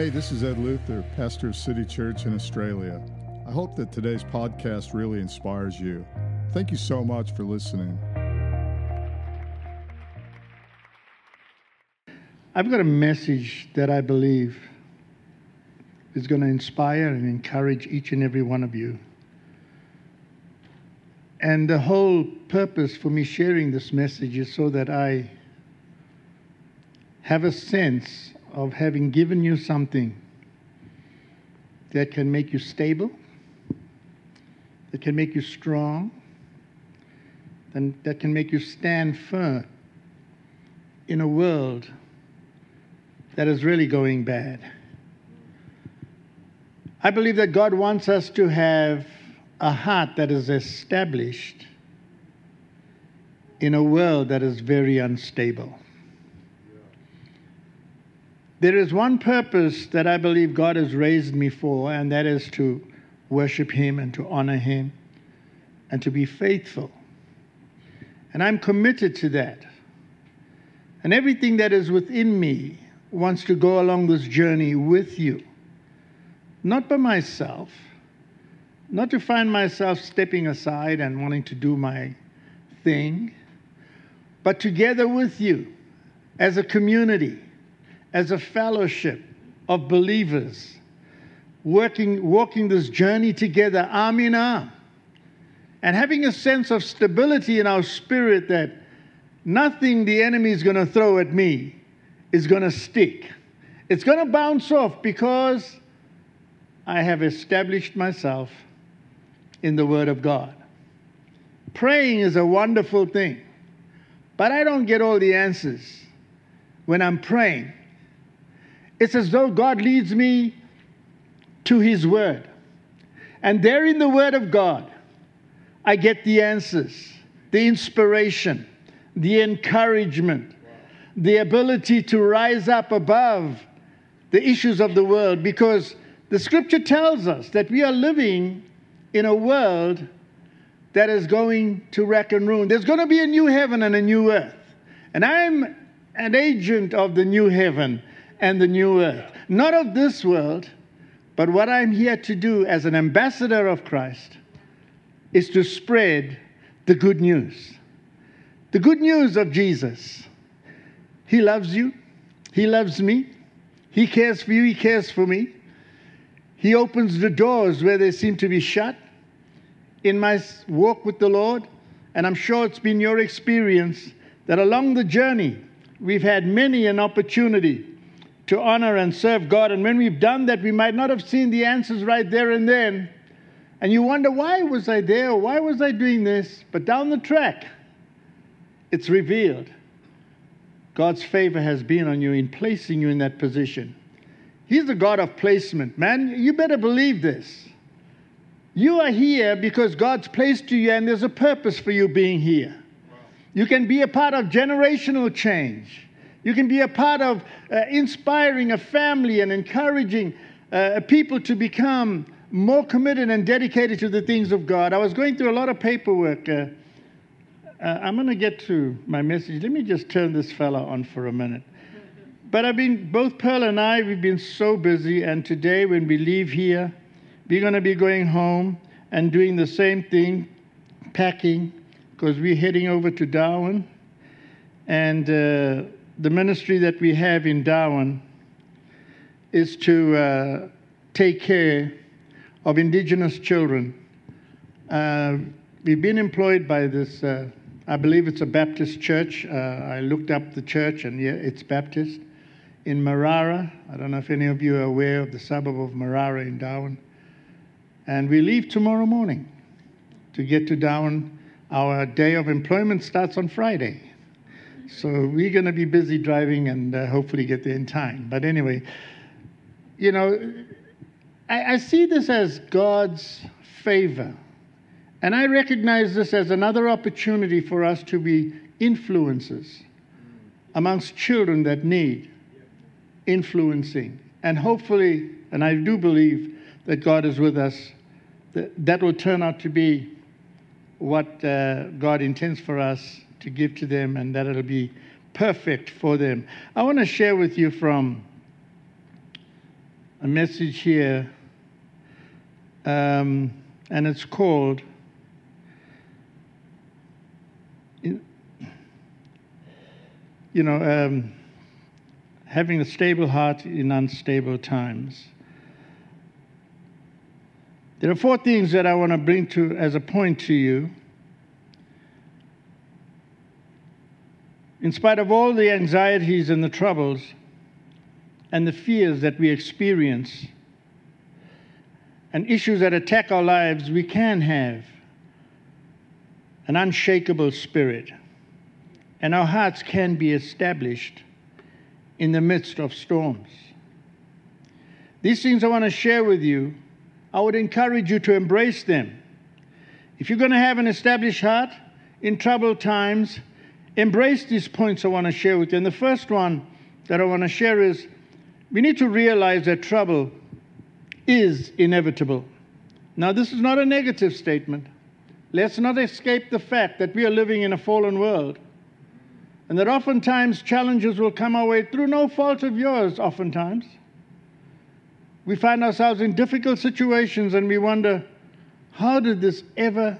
Hey, this is Ed Luther, pastor of City Church in Australia. I hope that today's podcast really inspires you. Thank you so much for listening. I've got a message that I believe is going to inspire and encourage each and every one of you. And the whole purpose for me sharing this message is so that I have a sense of having given you something that can make you stable, that can make you strong, and that can make you stand firm in a world that is really going bad. I believe that God wants us to have a heart that is established in a world that is very unstable. There is one purpose that I believe God has raised me for, and that is to worship Him and to honor Him and to be faithful. And I'm committed to that. And everything that is within me wants to go along this journey with you. Not by myself, not to find myself stepping aside and wanting to do my thing, but together with you as a community as a fellowship of believers working, walking this journey together, arm in arm, and having a sense of stability in our spirit that nothing the enemy is going to throw at me is going to stick. It's going to bounce off because I have established myself in the Word of God. Praying is a wonderful thing, but I don't get all the answers when I'm praying. It's as though God leads me to His Word. And there in the Word of God, I get the answers, the inspiration, the encouragement, the ability to rise up above the issues of the world because the scripture tells us that we are living in a world that is going to wreck and ruin. There's going to be a new heaven and a new earth. And I'm an agent of the new heaven and the new earth. Not of this world, but what I'm here to do as an ambassador of Christ is to spread the good news. The good news of Jesus. He loves you, He loves me, He cares for you, He cares for me. He opens the doors where they seem to be shut. In my walk with the Lord, and I'm sure it's been your experience that along the journey, we've had many an opportunity to honor and serve God. And when we've done that, we might not have seen the answers right there and then. And you wonder, why was I there? Why was I doing this? But down the track, it's revealed. God's favor has been on you in placing you in that position. He's the God of placement, man. You better believe this. You are here because God's placed you, and there's a purpose for you being here. You can be a part of generational change. You can be a part of uh, inspiring a family and encouraging uh, people to become more committed and dedicated to the things of God. I was going through a lot of paperwork. Uh, uh I'm going to get to my message. Let me just turn this fella on for a minute. But I've been, both Pearl and I, we've been so busy. And today, when we leave here, we're going to be going home and doing the same thing, packing, because we're heading over to Darwin. And uh, the ministry that we have in Darwin is to uh, take care of indigenous children. Uh, we've been employed by this, uh, I believe it's a Baptist church. Uh, I looked up the church and yeah, it's Baptist in Marrara. I don't know if any of you are aware of the suburb of Marrara in Darwin. And we leave tomorrow morning to get to Darwin. Our day of employment starts on Friday. So we're going to be busy driving and uh, hopefully get there in time. But anyway, you know, I, I see this as God's favor. And I recognize this as another opportunity for us to be influencers amongst children that need influencing. And hopefully, and I do believe that God is with us, that, that will turn out to be what uh, God intends for us to give to them and that it'll be perfect for them. I want to share with you from a message here, um, and it's called. You know, um, having a stable heart in unstable times. There are four things that I want to bring to as a point to you. In spite of all the anxieties and the troubles and the fears that we experience and issues that attack our lives, we can have an unshakable spirit, and our hearts can be established in the midst of storms. These things I want to share with you, I would encourage you to embrace them. If you're going to have an established heart in troubled times, embrace these points I want to share with you. And the first one that I want to share is we need to realize that trouble is inevitable. Now, this is not a negative statement. Let's not escape the fact that we are living in a fallen world and that oftentimes challenges will come our way through no fault of yours, oftentimes. We find ourselves in difficult situations and we wonder, how did this ever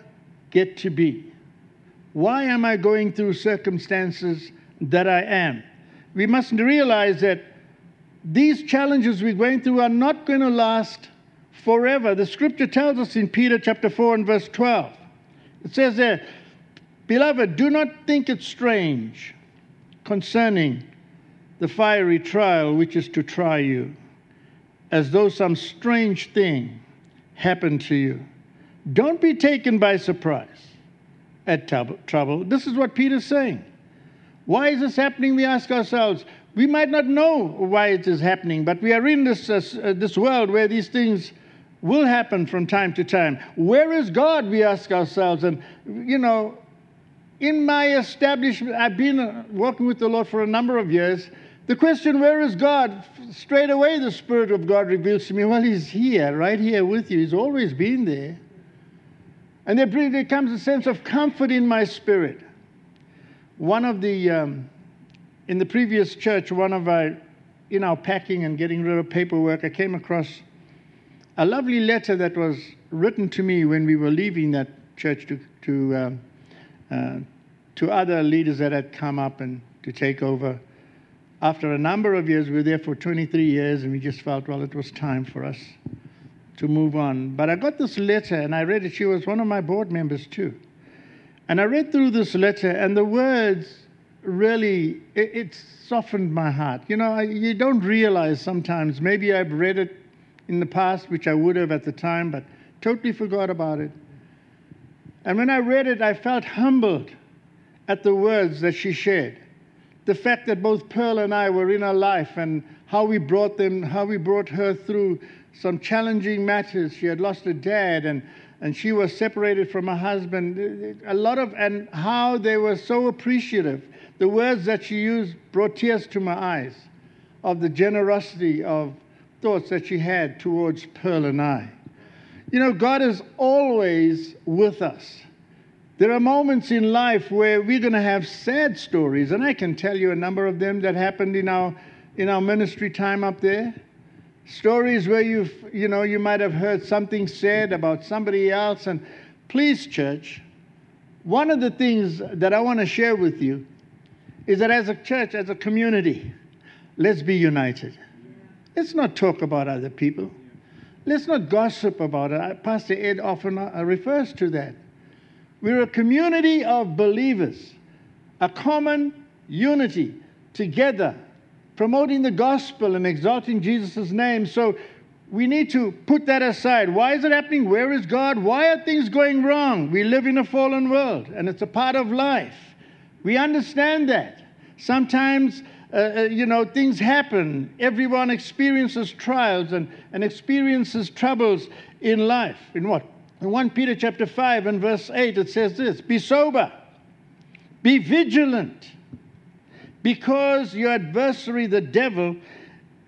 get to be? Why am I going through circumstances that I am? We must realize that these challenges we're going through are not going to last forever. The scripture tells us in Peter chapter 4 and verse 12. It says there, Beloved, do not think it strange concerning the fiery trial which is to try you, as though some strange thing happened to you. Don't be taken by surprise at trouble. This is what Peter's saying. Why is this happening? We ask ourselves. We might not know why it is happening, but we are in this, uh, uh, this world where these things will happen from time to time. Where is God? We ask ourselves. And, you know, in my establishment, I've been uh, working with the Lord for a number of years. The question, where is God? Straight away, the Spirit of God reveals to me, well, He's here, right here with you. He's always been there. And there, comes a sense of comfort in my spirit. One of the um, in the previous church, one of our, in our packing and getting rid of paperwork, I came across a lovely letter that was written to me when we were leaving that church to, to, um, uh, to other leaders that had come up and to take over. After a number of years, we were there for 23 years, and we just felt, well, it was time for us to move on. But I got this letter, and I read it. She was one of my board members, too. And I read through this letter, and the words really, it, it softened my heart. You know, I, you don't realize sometimes, maybe I've read it in the past, which I would have at the time, but totally forgot about it. And when I read it, I felt humbled at the words that she shared. The fact that both Pearl and I were in her life and how we brought them, how we brought her through some challenging matters. She had lost a dad and and she was separated from her husband. A lot of, and how they were so appreciative the words that she used brought tears to my eyes of the generosity of thoughts that she had towards Pearl and I. You know, God is always with us. There are moments in life where we're going to have sad stories, and I can tell you a number of them that happened in our, in our ministry time up there. Stories where you've, you know you might have heard something said about somebody else, and please, church, one of the things that I want to share with you is that as a church, as a community, let's be united. Let's not talk about other people. Let's not gossip about it. Pastor Ed often uh, refers to that. We're a community of believers, a common unity together, promoting the gospel and exalting Jesus' name. So we need to put that aside. Why is it happening? Where is God? Why are things going wrong? We live in a fallen world, and it's a part of life. We understand that. Sometimes, uh, uh, you know, things happen. Everyone experiences trials and, and experiences troubles in life. In what? In 1 Peter chapter 5 and verse 8, it says this Be sober, be vigilant, because your adversary, the devil,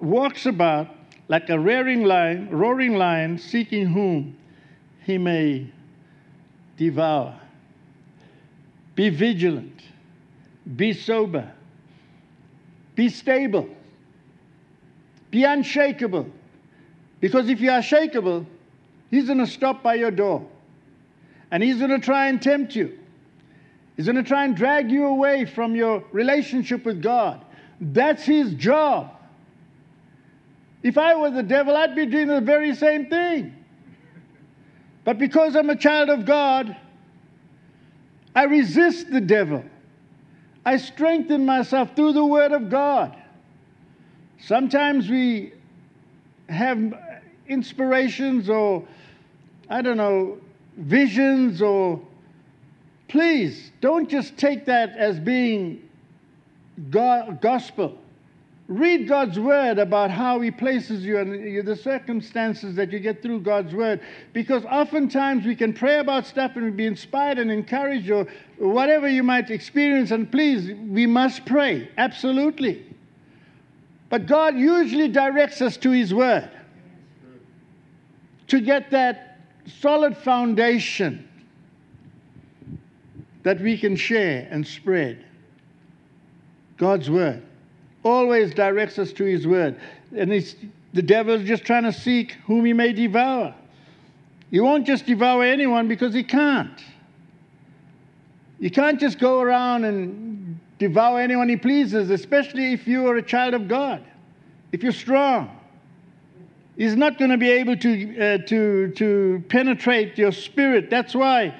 walks about like a roaring lion, roaring lion, seeking whom he may devour. Be vigilant. Be sober. Be stable. Be unshakable. Because if you are shakable, he's going to stop by your door. And he's going to try and tempt you. He's going to try and drag you away from your relationship with God. That's his job. If I were the devil, I'd be doing the very same thing. But because I'm a child of God, I resist the devil. I strengthen myself through the Word of God. Sometimes we have inspirations or, I don't know, visions or. Please don't just take that as being God, gospel. Read God's word about how He places you and the circumstances that you get through God's word. Because oftentimes we can pray about stuff and be inspired and encouraged or whatever you might experience. And please, we must pray. Absolutely. But God usually directs us to His word to get that solid foundation that we can share and spread. God's word always directs us to his word. And the devil is just trying to seek whom he may devour. He won't just devour anyone because he can't. You can't just go around and devour anyone he pleases, especially if you are a child of God, if you're strong. He's not going to be able to, uh, to, to penetrate your spirit. That's why,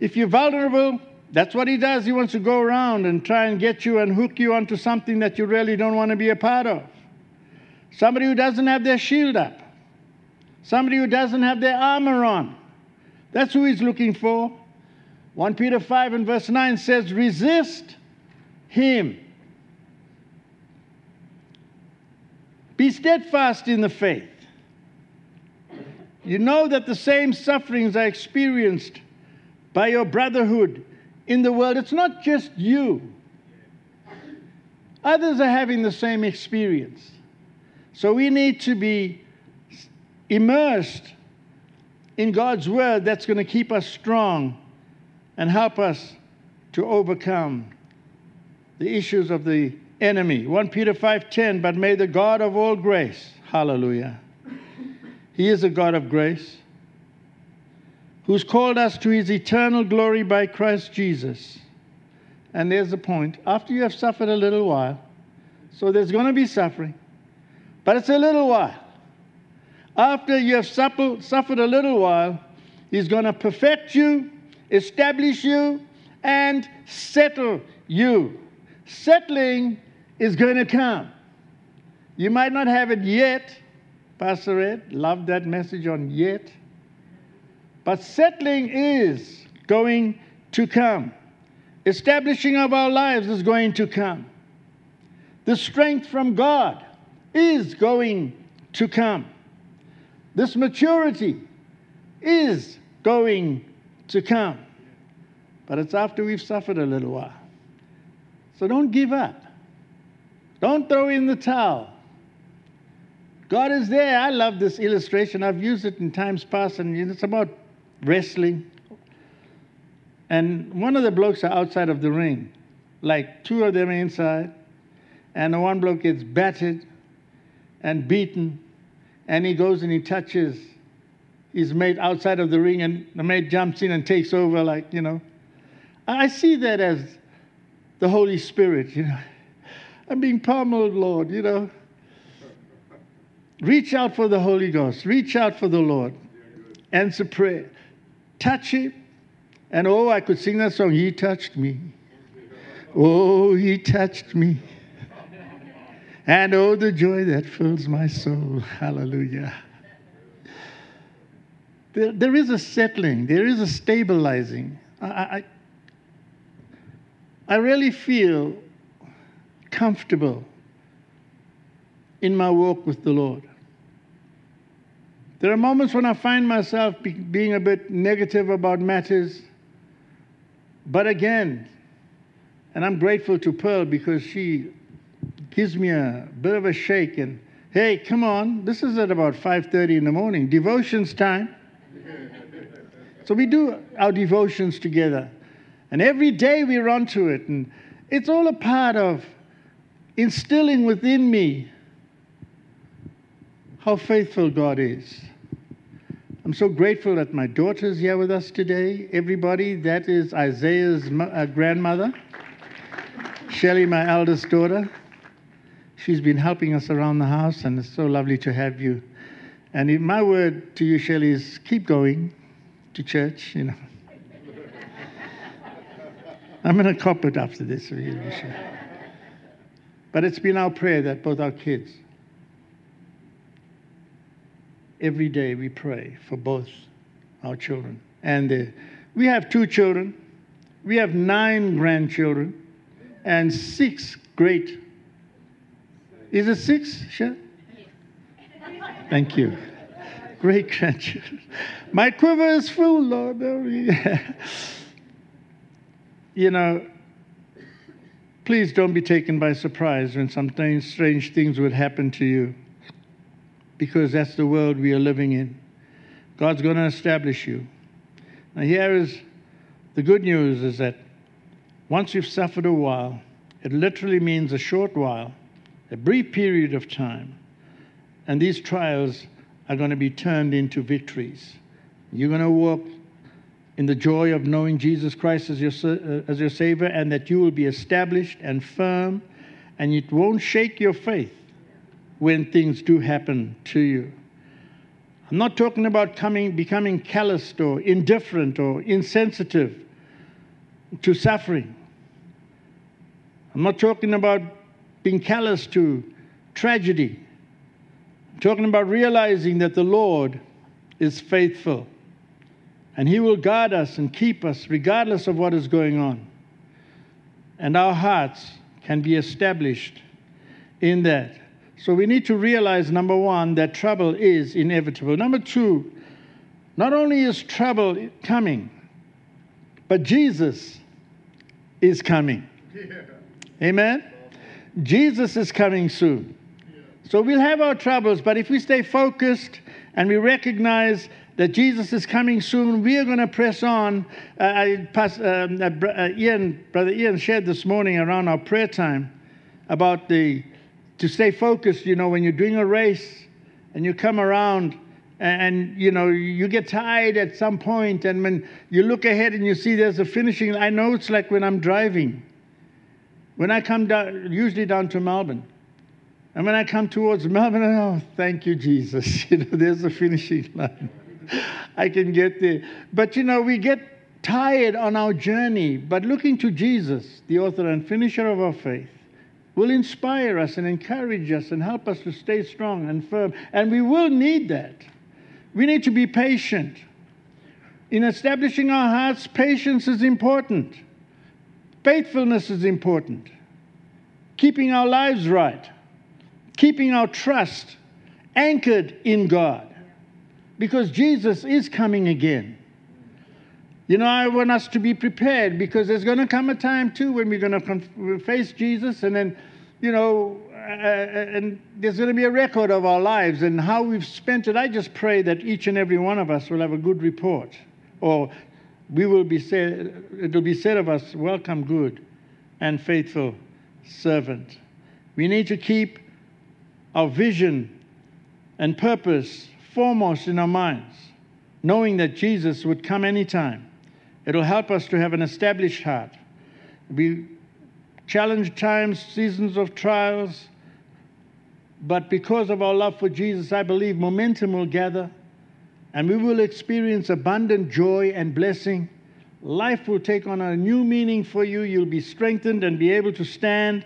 if you're vulnerable, that's what he does. He wants to go around and try and get you and hook you onto something that you really don't want to be a part of. Somebody who doesn't have their shield up, somebody who doesn't have their armor on. That's who he's looking for. 1 Peter 5 and verse 9 says, Resist him. Be steadfast in the faith. You know that the same sufferings are experienced by your brotherhood in the world. It's not just you, others are having the same experience. So we need to be immersed in God's word that's going to keep us strong and help us to overcome the issues of the enemy. 1 Peter 5:10 but may the God of all grace hallelujah he is a God of grace who's called us to his eternal glory by Christ Jesus. And there's the point. After you have suffered a little while, so there's going to be suffering, but it's a little while. After you have suffered a little while, he's going to perfect you, establish you, and settle you. Settling is going to come. You might not have it yet. Pastor Ed loved that message on yet. But settling is going to come. Establishing of our lives is going to come. The strength from God is going to come. This maturity is going to come. But it's after we've suffered a little while. So don't give up. Don't throw in the towel. God is there. I love this illustration. I've used it in times past, and it's about wrestling. And one of the blokes are outside of the ring. Like two of them are inside. And the one bloke gets battered and beaten. And he goes and he touches his mate outside of the ring, and the mate jumps in and takes over, like, you know. I see that as the Holy Spirit, you know. I'm being pummeled, Lord, you know. Reach out for the Holy Ghost. Reach out for the Lord. Answer prayer touch him. And oh, I could sing that song, He touched me. Oh, He touched me. And oh, the joy that fills my soul. Hallelujah. There, there is a settling, there is a stabilizing. I, I, I really feel comfortable in my walk with the Lord. There are moments when I find myself be, being a bit negative about matters. But again, and I'm grateful to Pearl because she gives me a bit of a shake and hey, come on, this is at about 5:30 in the morning, devotions time. so we do our devotions together. And every day we run to it and it's all a part of instilling within me how faithful God is. I'm so grateful that my daughter's here with us today. Everybody, that is Isaiah's uh, grandmother, Shelley, my eldest daughter. She's been helping us around the house, and it's so lovely to have you. And my word to you, Shelley, is keep going to church, you know. I'm going to cop it after this. But it's been our prayer that both our kids, every day we pray for both our children. And we have two children, we have nine grandchildren, and six great. Is it six, Shell? Thank you. Great grandchildren. My quiver is full, Lord. you know, please don't be taken by surprise when some strange things would happen to you because that's the world we are living in. God's going to establish you. Now, here is the good news is that once you've suffered a while, it literally means a short while, a brief period of time, and these trials are going to be turned into victories. You're going to walk in the joy of knowing Jesus Christ as your, as your Savior, and that you will be established and firm, and it won't shake your faith when things do happen to you. I'm not talking about coming, becoming calloused or indifferent or insensitive to suffering. I'm not talking about being callous to tragedy. I'm talking about realizing that the Lord is faithful and He will guard us and keep us regardless of what is going on. And our hearts can be established in that. So we need to realize number one, that trouble is inevitable. Number two, not only is trouble coming, but Jesus is coming. Yeah. Amen? Jesus is coming soon. So we'll have our troubles, but if we stay focused and we recognize that Jesus is coming soon. We are going to press on. Uh, I um, uh, uh, Ian, Brother Ian shared this morning around our prayer time about the to stay focused. You know, when you're doing a race and you come around and, and you know you get tired at some point, and when you look ahead and you see there's a finishing, I know it's like when I'm driving. When I come down, usually down to Melbourne, and when I come towards Melbourne, oh, thank you, Jesus. You know, there's the finishing line. I can get there. But you know, we get tired on our journey, but looking to Jesus, the author and finisher of our faith, will inspire us and encourage us and help us to stay strong and firm. And we will need that. We need to be patient. In establishing our hearts, patience is important. Faithfulness is important. Keeping our lives right. Keeping our trust anchored in God because Jesus is coming again. You know, I want us to be prepared because there's going to come a time too when we're going to face Jesus, and then, you know, uh, and there's going to be a record of our lives and how we've spent it. I just pray that each and every one of us will have a good report, or we will be said, it will be said of us, "Welcome, good and faithful servant." We need to keep our vision and purpose foremost in our minds, knowing that Jesus would come anytime. It'll help us to have an established heart. We challenge times, seasons of trials, but because of our love for Jesus, I believe momentum will gather and we will experience abundant joy and blessing. Life will take on a new meaning for you. You'll be strengthened and be able to stand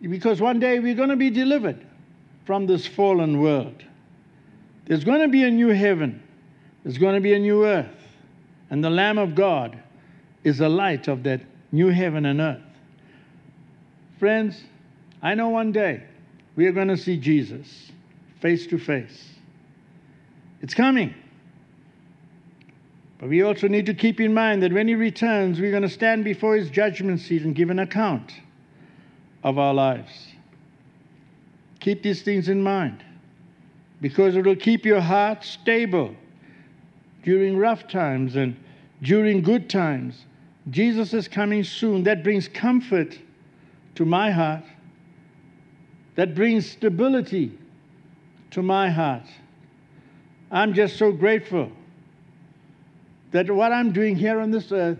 because one day we're going to be delivered from this fallen world. There's going to be a new heaven, there's going to be a new earth, and the Lamb of God is the light of that new heaven and earth. Friends, I know one day we are going to see Jesus face to face. It's coming. But we also need to keep in mind that when he returns, we're going to stand before his judgment seat and give an account of our lives. Keep these things in mind because it will keep your heart stable during rough times and during good times. Jesus is coming soon. That brings comfort to my heart. That brings stability to my heart. I'm just so grateful that what I'm doing here on this earth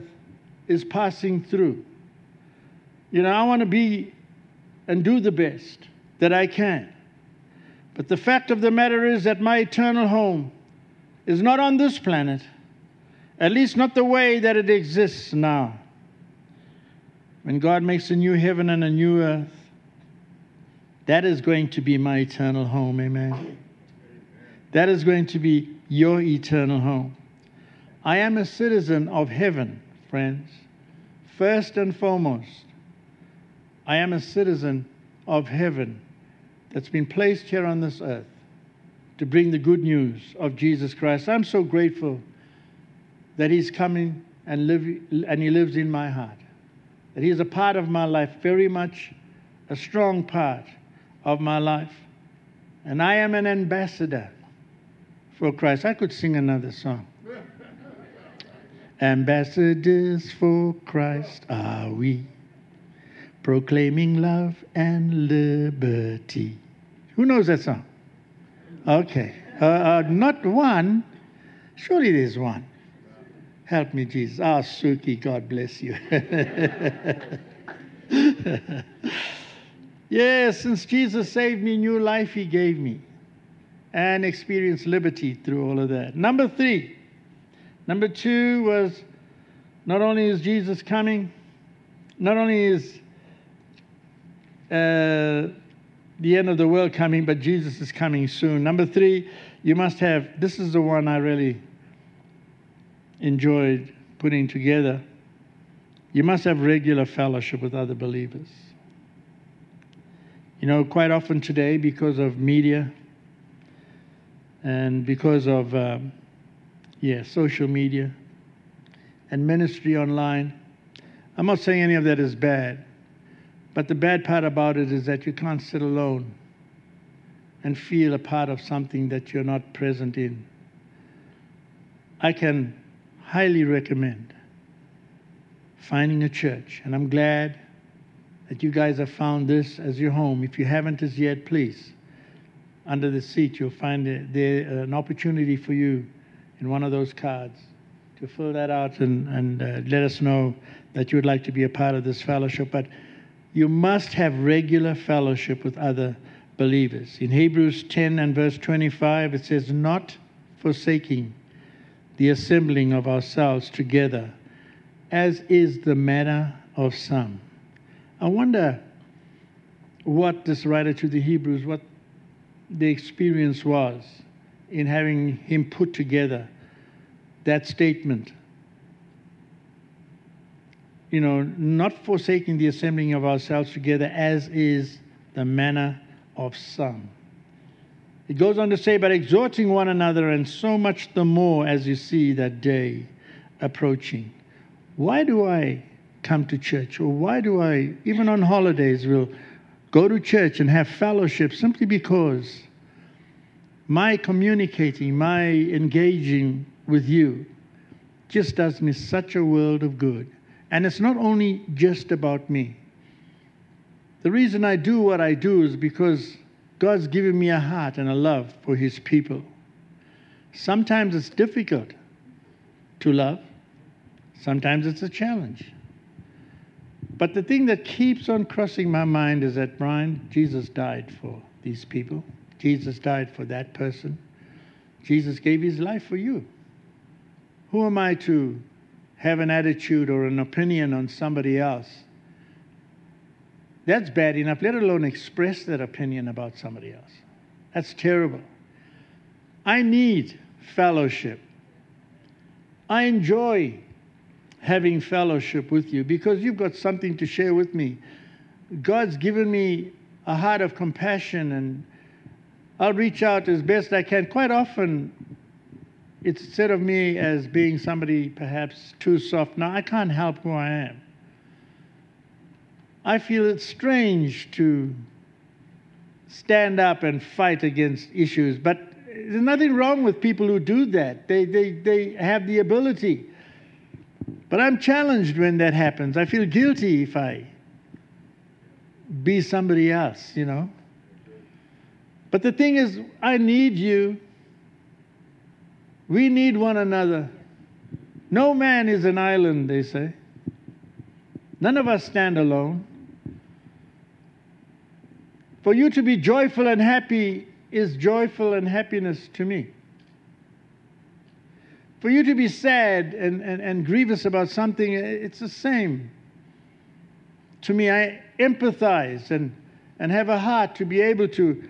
is passing through. You know, I want to be and do the best that I can. But the fact of the matter is that my eternal home is not on this planet, at least not the way that it exists now. When God makes a new heaven and a new earth, that is going to be my eternal home. Amen. That is going to be your eternal home. I am a citizen of heaven, friends. First and foremost, I am a citizen of heaven that's been placed here on this earth to bring the good news of Jesus Christ. I'm so grateful that He's coming and, live, and He lives in my heart, that He is a part of my life, very much a strong part of my life. And I am an ambassador for Christ. I could sing another song. Ambassadors for Christ are we, proclaiming love and liberty. Who knows that song? Okay. Uh, uh, not one. Surely there's one. Help me, Jesus. Ah, oh, Suki, God bless you. yes, since Jesus saved me, new life he gave me and experienced liberty through all of that. Number three, Number two was not only is Jesus coming, not only is uh, the end of the world coming, but Jesus is coming soon. Number three, you must have this is the one I really enjoyed putting together. You must have regular fellowship with other believers. You know, quite often today, because of media and because of um, yeah, social media and ministry online. I'm not saying any of that is bad, but the bad part about it is that you can't sit alone and feel a part of something that you're not present in. I can highly recommend finding a church, and I'm glad that you guys have found this as your home. If you haven't as yet, please, under the seat, you'll find there an opportunity for you in one of those cards to fill that out and, and uh, let us know that you would like to be a part of this fellowship. But you must have regular fellowship with other believers. In Hebrews 10 and verse 25, it says, Not forsaking the assembling of ourselves together, as is the manner of some. I wonder what this writer to the Hebrews, what the experience was in having him put together that statement. You know, not forsaking the assembling of ourselves together, as is the manner of some. It goes on to say, but exhorting one another, and so much the more as you see that day approaching. Why do I come to church? Or why do I, even on holidays, will go to church and have fellowship simply because my communicating, my engaging with you just does me such a world of good. And it's not only just about me. The reason I do what I do is because God's given me a heart and a love for His people. Sometimes it's difficult to love, sometimes it's a challenge. But the thing that keeps on crossing my mind is that, Brian, Jesus died for these people. Jesus died for that person. Jesus gave his life for you. Who am I to have an attitude or an opinion on somebody else? That's bad enough, let alone express that opinion about somebody else. That's terrible. I need fellowship. I enjoy having fellowship with you because you've got something to share with me. God's given me a heart of compassion and I'll reach out as best I can. Quite often, it's said of me as being somebody perhaps too soft. Now, I can't help who I am. I feel it's strange to stand up and fight against issues, but there's nothing wrong with people who do that. They, they, they have the ability. But I'm challenged when that happens. I feel guilty if I be somebody else, you know. But the thing is, I need you. We need one another. No man is an island, they say. None of us stand alone. For you to be joyful and happy is joyful and happiness to me. For you to be sad and, and, and grievous about something, it's the same. To me, I empathize and, and have a heart to be able to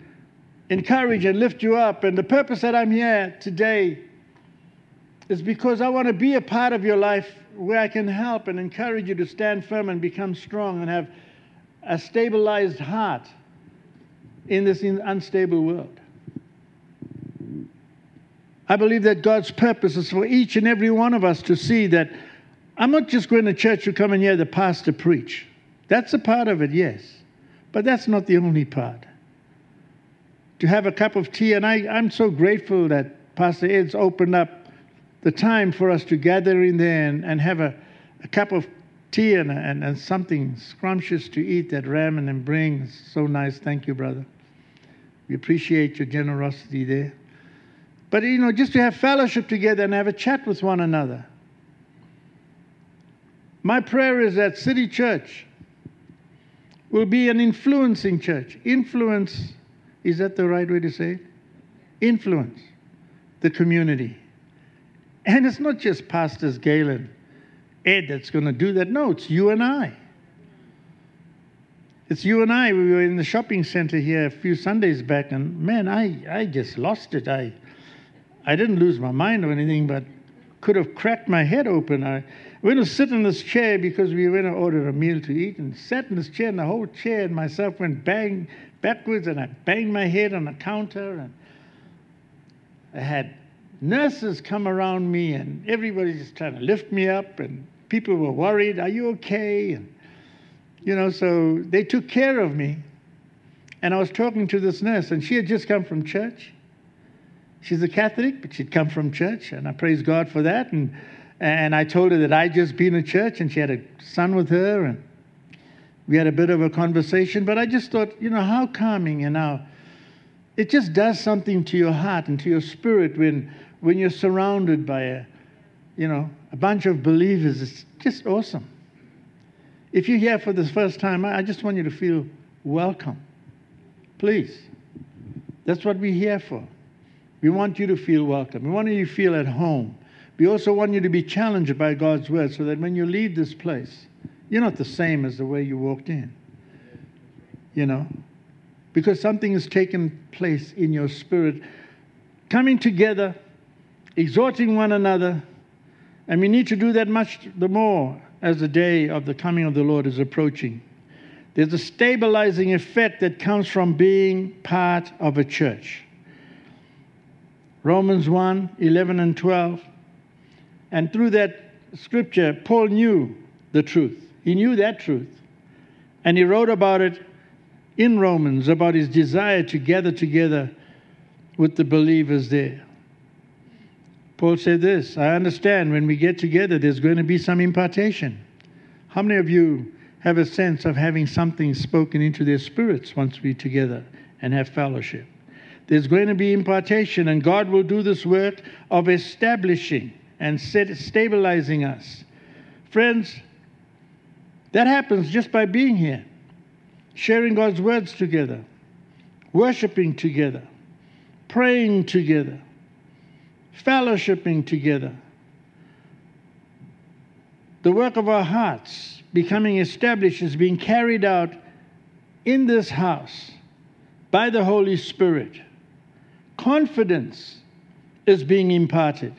encourage and lift you up. And the purpose that I'm here today is because I want to be a part of your life where I can help and encourage you to stand firm and become strong and have a stabilized heart in this unstable world. I believe that God's purpose is for each and every one of us to see that I'm not just going to church to come and hear the pastor preach. That's a part of it, yes. But that's not the only part. To have a cup of tea, and I, I'm so grateful that Pastor Ed's opened up the time for us to gather in there and, and have a, a cup of tea and, and, and something scrumptious to eat that ramen and brings. So nice. Thank you, brother. We appreciate your generosity there. But, you know, just to have fellowship together and have a chat with one another. My prayer is that City Church will be an influencing church. Influence, is that the right way to say it? Influence the community. And it's not just Pastors Galen, Ed that's going to do that. No, it's you and I. It's you and I. We were in the shopping center here a few Sundays back, and man, I, I just lost it. I, I didn't lose my mind or anything, but could have cracked my head open. I went to sit in this chair because we went to order a meal to eat and sat in this chair, and the whole chair and myself went bang backwards, and I banged my head on the counter, and I had nurses come around me, and everybody's just trying to lift me up, and people were worried, "Are you okay?" and you know, so they took care of me. And I was talking to this nurse, and she had just come from church. She's a Catholic, but she'd come from church, and I praise God for that. And, and I told her that I'd just been to church, and she had a son with her, and we had a bit of a conversation. But I just thought, you know, how calming and how it just does something to your heart and to your spirit when, when you're surrounded by a, you know, a bunch of believers. It's just awesome. If you're here for the first time, I just want you to feel welcome. Please. That's what we're here for. We want you to feel welcome. We want you to feel at home. We also want you to be challenged by God's word so that when you leave this place, you're not the same as the way you walked in. You know? Because something has taken place in your spirit. Coming together, exhorting one another, and we need to do that much the more as the day of the coming of the Lord is approaching. There's a stabilizing effect that comes from being part of a church. Romans 1 11 and 12. And through that scripture, Paul knew the truth. He knew that truth. And he wrote about it in Romans, about his desire to gather together with the believers there. Paul said this I understand when we get together, there's going to be some impartation. How many of you have a sense of having something spoken into their spirits once we're together and have fellowship? There's going to be impartation, and God will do this work of establishing and stabilizing us. Friends, that happens just by being here, sharing God's words together, worshiping together, praying together fellowshipping together. The work of our hearts becoming established is being carried out in this house by the Holy Spirit. Confidence is being imparted.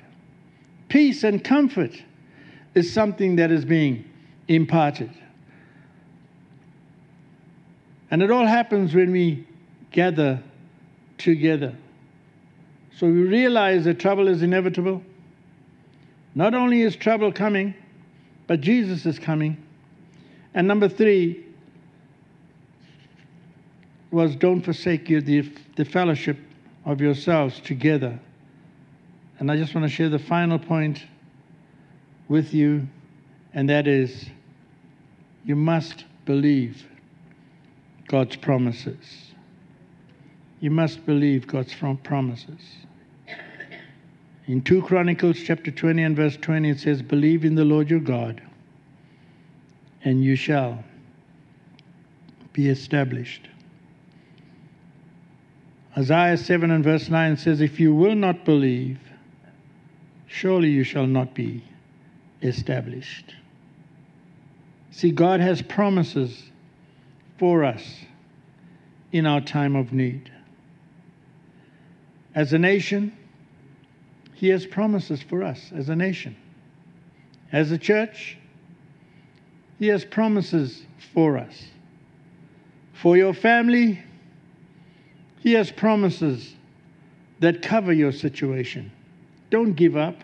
Peace and comfort is something that is being imparted. And it all happens when we gather together. So we realize that trouble is inevitable. Not only is trouble coming, but Jesus is coming. And number three was don't forsake you the, the fellowship of yourselves together. And I just want to share the final point with you, and that is you must believe God's promises. You must believe God's promises. In 2 Chronicles chapter 20 and verse 20, it says, Believe in the Lord your God, and you shall be established. Isaiah 7 and verse 9 says, If you will not believe, surely you shall not be established. See, God has promises for us in our time of need. As a nation, He has promises for us as a nation. As a church, He has promises for us. For your family, He has promises that cover your situation. Don't give up.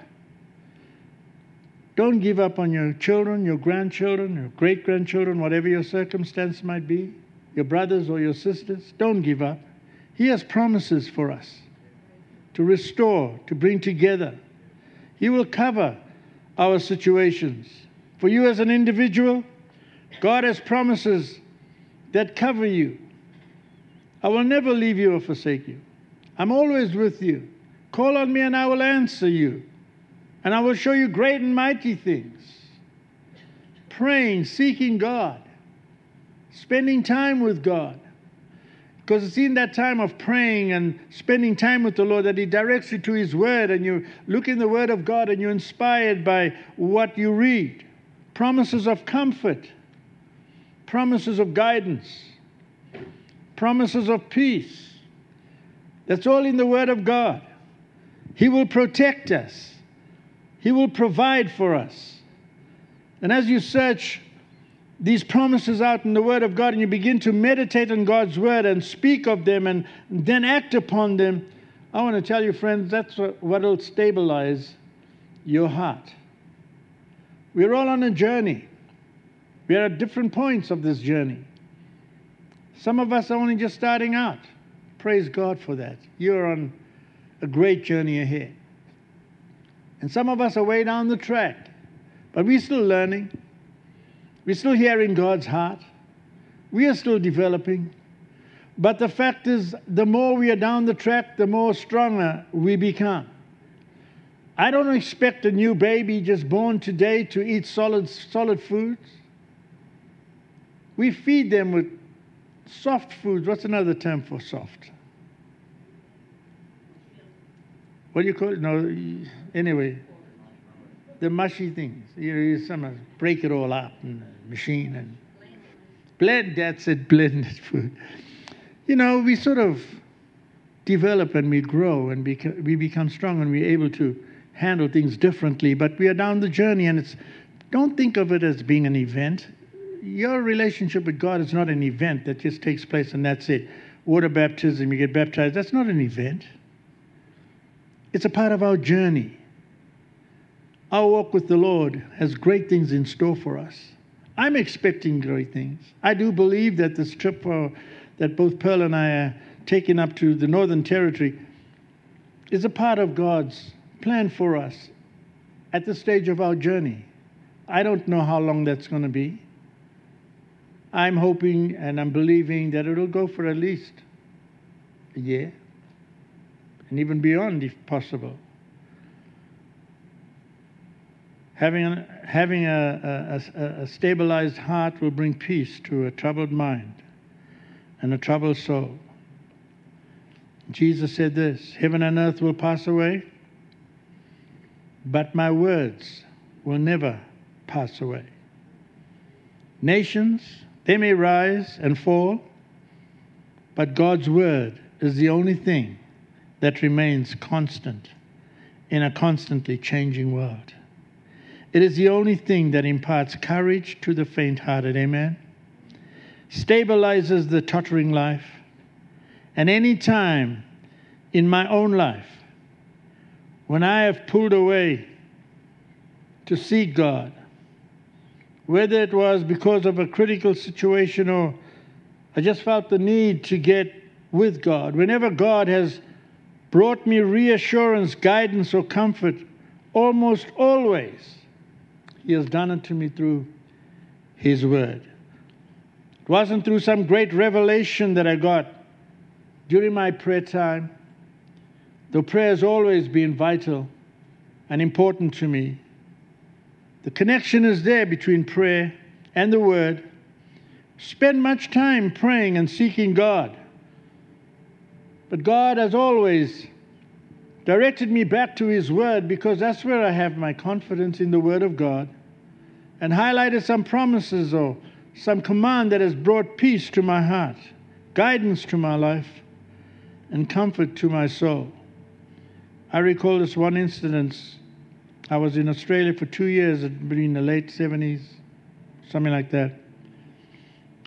Don't give up on your children, your grandchildren, your great grandchildren, whatever your circumstance might be, your brothers or your sisters. Don't give up. He has promises for us to restore, to bring together. He will cover our situations. For you as an individual, God has promises that cover you. I will never leave you or forsake you. I'm always with you. Call on me and I will answer you and I will show you great and mighty things. Praying, seeking God, spending time with God. Because it's in that time of praying and spending time with the Lord that He directs you to His Word, and you look in the Word of God and you're inspired by what you read. Promises of comfort, promises of guidance, promises of peace. That's all in the Word of God. He will protect us. He will provide for us. And as you search these promises out in the Word of God and you begin to meditate on God's Word and speak of them and then act upon them, I want to tell you, friends, that's what will stabilize your heart. We're all on a journey. We are at different points of this journey. Some of us are only just starting out. Praise God for that. You're on a great journey ahead. And some of us are way down the track, but we're still learning. We're still hearing God's heart. We are still developing. But the fact is, the more we are down the track, the more stronger we become. I don't expect a new baby just born today to eat solid, solid foods. We feed them with soft foods. What's another term for soft? What do you call it? No, anyway, the mushy things. You know, you somehow break it all up the machine and blend. That's it, blended food. You know, we sort of develop and we grow and beca- we become strong and we're able to handle things differently. But we are down the journey, and it's don't think of it as being an event. Your relationship with God is not an event that just takes place and that's it. Water baptism, you get baptized. That's not an event. It's a part of our journey. Our walk with the Lord has great things in store for us. I'm expecting great things. I do believe that this trip that both Pearl and I are taking up to the Northern Territory is a part of God's plan for us at the stage of our journey. I don't know how long that's going to be. I'm hoping and I'm believing that it'll go for at least a year and even beyond if possible. Having, a, having a, a, a stabilized heart will bring peace to a troubled mind and a troubled soul. Jesus said this Heaven and earth will pass away, but my words will never pass away. Nations, they may rise and fall, but God's word is the only thing that remains constant in a constantly changing world. It is the only thing that imparts courage to the faint hearted, amen? Stabilizes the tottering life. And any time in my own life when I have pulled away to seek God, whether it was because of a critical situation or I just felt the need to get with God, whenever God has brought me reassurance, guidance, or comfort almost always. He has done it to me through His Word. It wasn't through some great revelation that I got, during my prayer time, though prayer has always been vital and important to me, the connection is there between prayer and the Word. Spend much time praying and seeking God. But God has always directed me back to His Word because that's where I have my confidence in the Word of God and highlighted some promises or some command that has brought peace to my heart, guidance to my life, and comfort to my soul. I recall this one incident. I was in Australia for two years between the late 70s, something like that.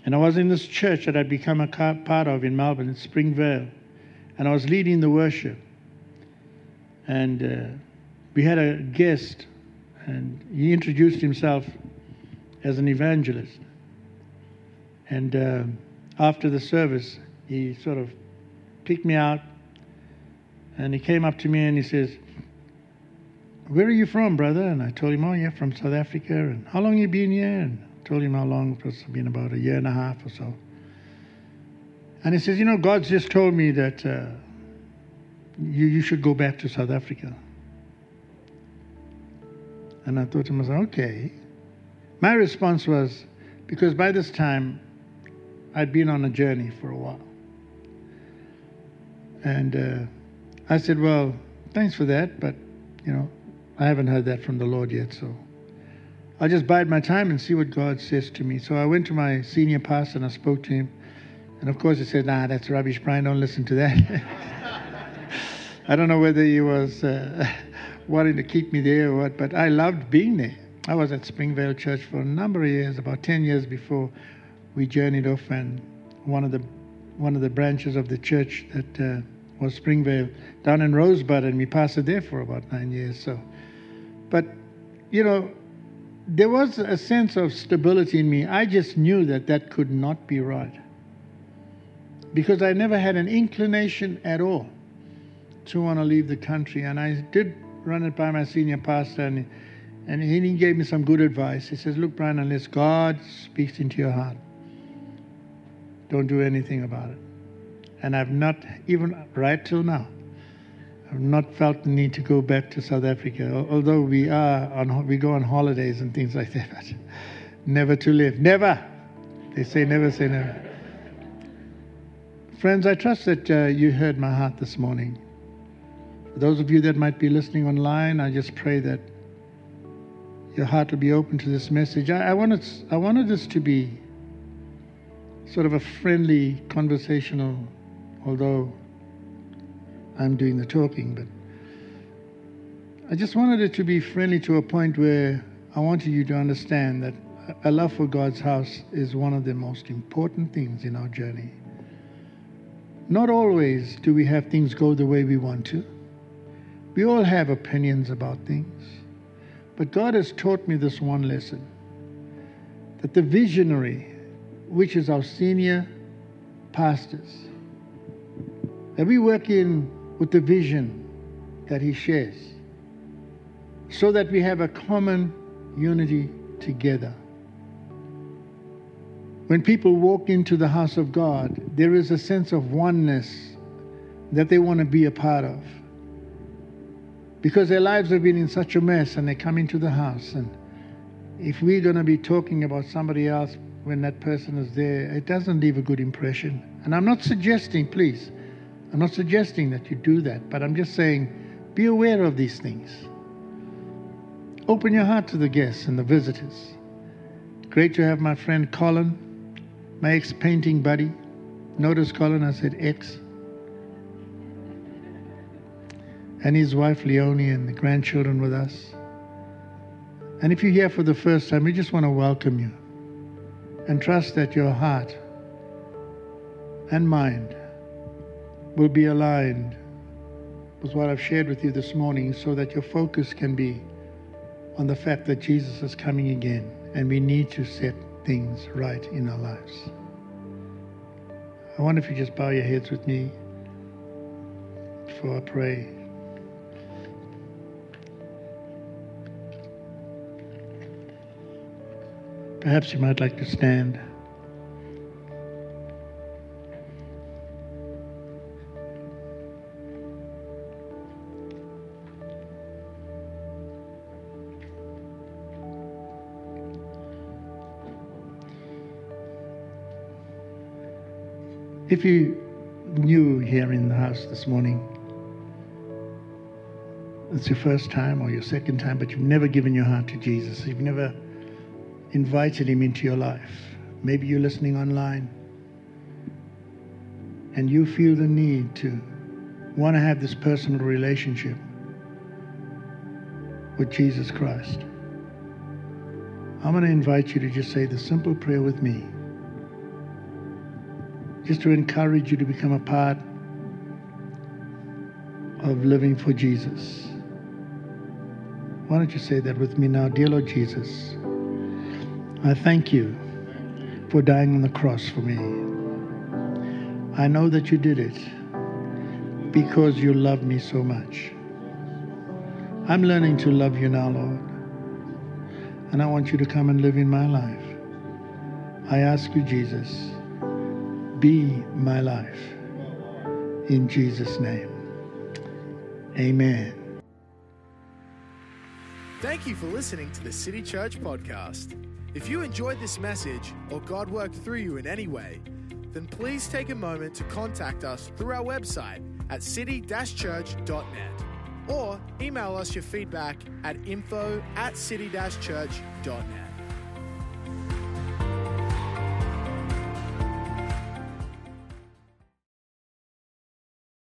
And I was in this church that I'd become a part of in Melbourne, in Springvale. And I was leading the worship. And uh, we had a guest, and he introduced himself as an evangelist. And uh, after the service, he sort of picked me out and he came up to me and he says, Where are you from, brother? And I told him, Oh, yeah, from South Africa. And how long you been here? And I told him how long. It was been about a year and a half or so. And he says, You know, God's just told me that uh, you, you should go back to South Africa. And I thought to myself, Okay. My response was, because by this time I'd been on a journey for a while. And uh, I said, Well, thanks for that, but, you know, I haven't heard that from the Lord yet, so I'll just bide my time and see what God says to me. So I went to my senior pastor and I spoke to him. And of course, he said, Nah, that's rubbish, Brian, don't listen to that. I don't know whether he was uh, wanting to keep me there or what, but I loved being there. I was at Springvale Church for a number of years, about 10 years before we journeyed off, and one of the one of the branches of the church that uh, was Springvale down in Rosebud, and we pastored there for about nine years. So, but you know, there was a sense of stability in me. I just knew that that could not be right because I never had an inclination at all to want to leave the country, and I did run it by my senior pastor, and and he gave me some good advice. He says, "Look, Brian, unless God speaks into your heart." Don't do anything about it. And I've not, even right till now, I've not felt the need to go back to South Africa, although we are on, we go on holidays and things like that. But never to live. Never. They say never say never. Friends, I trust that uh, you heard my heart this morning. For those of you that might be listening online, I just pray that your heart will be open to this message. I, I wanted, I wanted this to be sort of a friendly conversational, although I'm doing the talking, but I just wanted it to be friendly to a point where I wanted you to understand that a love for God's house is one of the most important things in our journey. Not always do we have things go the way we want to. We all have opinions about things. But God has taught me this one lesson that the visionary which is our senior pastors, that we work in with the vision that he shares so that we have a common unity together. When people walk into the house of God, there is a sense of oneness that they want to be a part of. Because their lives have been in such a mess and they come into the house. And if we're going to be talking about somebody else, when that person is there, it doesn't leave a good impression. And I'm not suggesting, please, I'm not suggesting that you do that, but I'm just saying be aware of these things. Open your heart to the guests and the visitors. Great to have my friend Colin, my ex painting buddy. Notice Colin, I said ex. And his wife Leonie and the grandchildren with us. And if you're here for the first time, we just want to welcome you and trust that your heart and mind will be aligned with what I've shared with you this morning so that your focus can be on the fact that Jesus is coming again and we need to set things right in our lives. I wonder if you just bow your heads with me before I pray. Perhaps you might like to stand. If you new here in the house this morning, it's your first time or your second time, but you've never given your heart to Jesus, you've never invited him into your life. Maybe you're listening online and you feel the need to want to have this personal relationship with Jesus Christ. I'm going to invite you to just say the simple prayer with me, just to encourage you to become a part of living for Jesus. Why don't you say that with me now? Dear Lord Jesus, I thank you for dying on the cross for me. I know that you did it because you love me so much. I'm learning to love you now, Lord. And I want you to come and live in my life. I ask you, Jesus, be my life. In Jesus' name. Amen. Thank you for listening to the City Church podcast. If you enjoyed this message or God worked through you in any way, then please take a moment to contact us through our website at city-church.net or email us your feedback at info at city-church.net.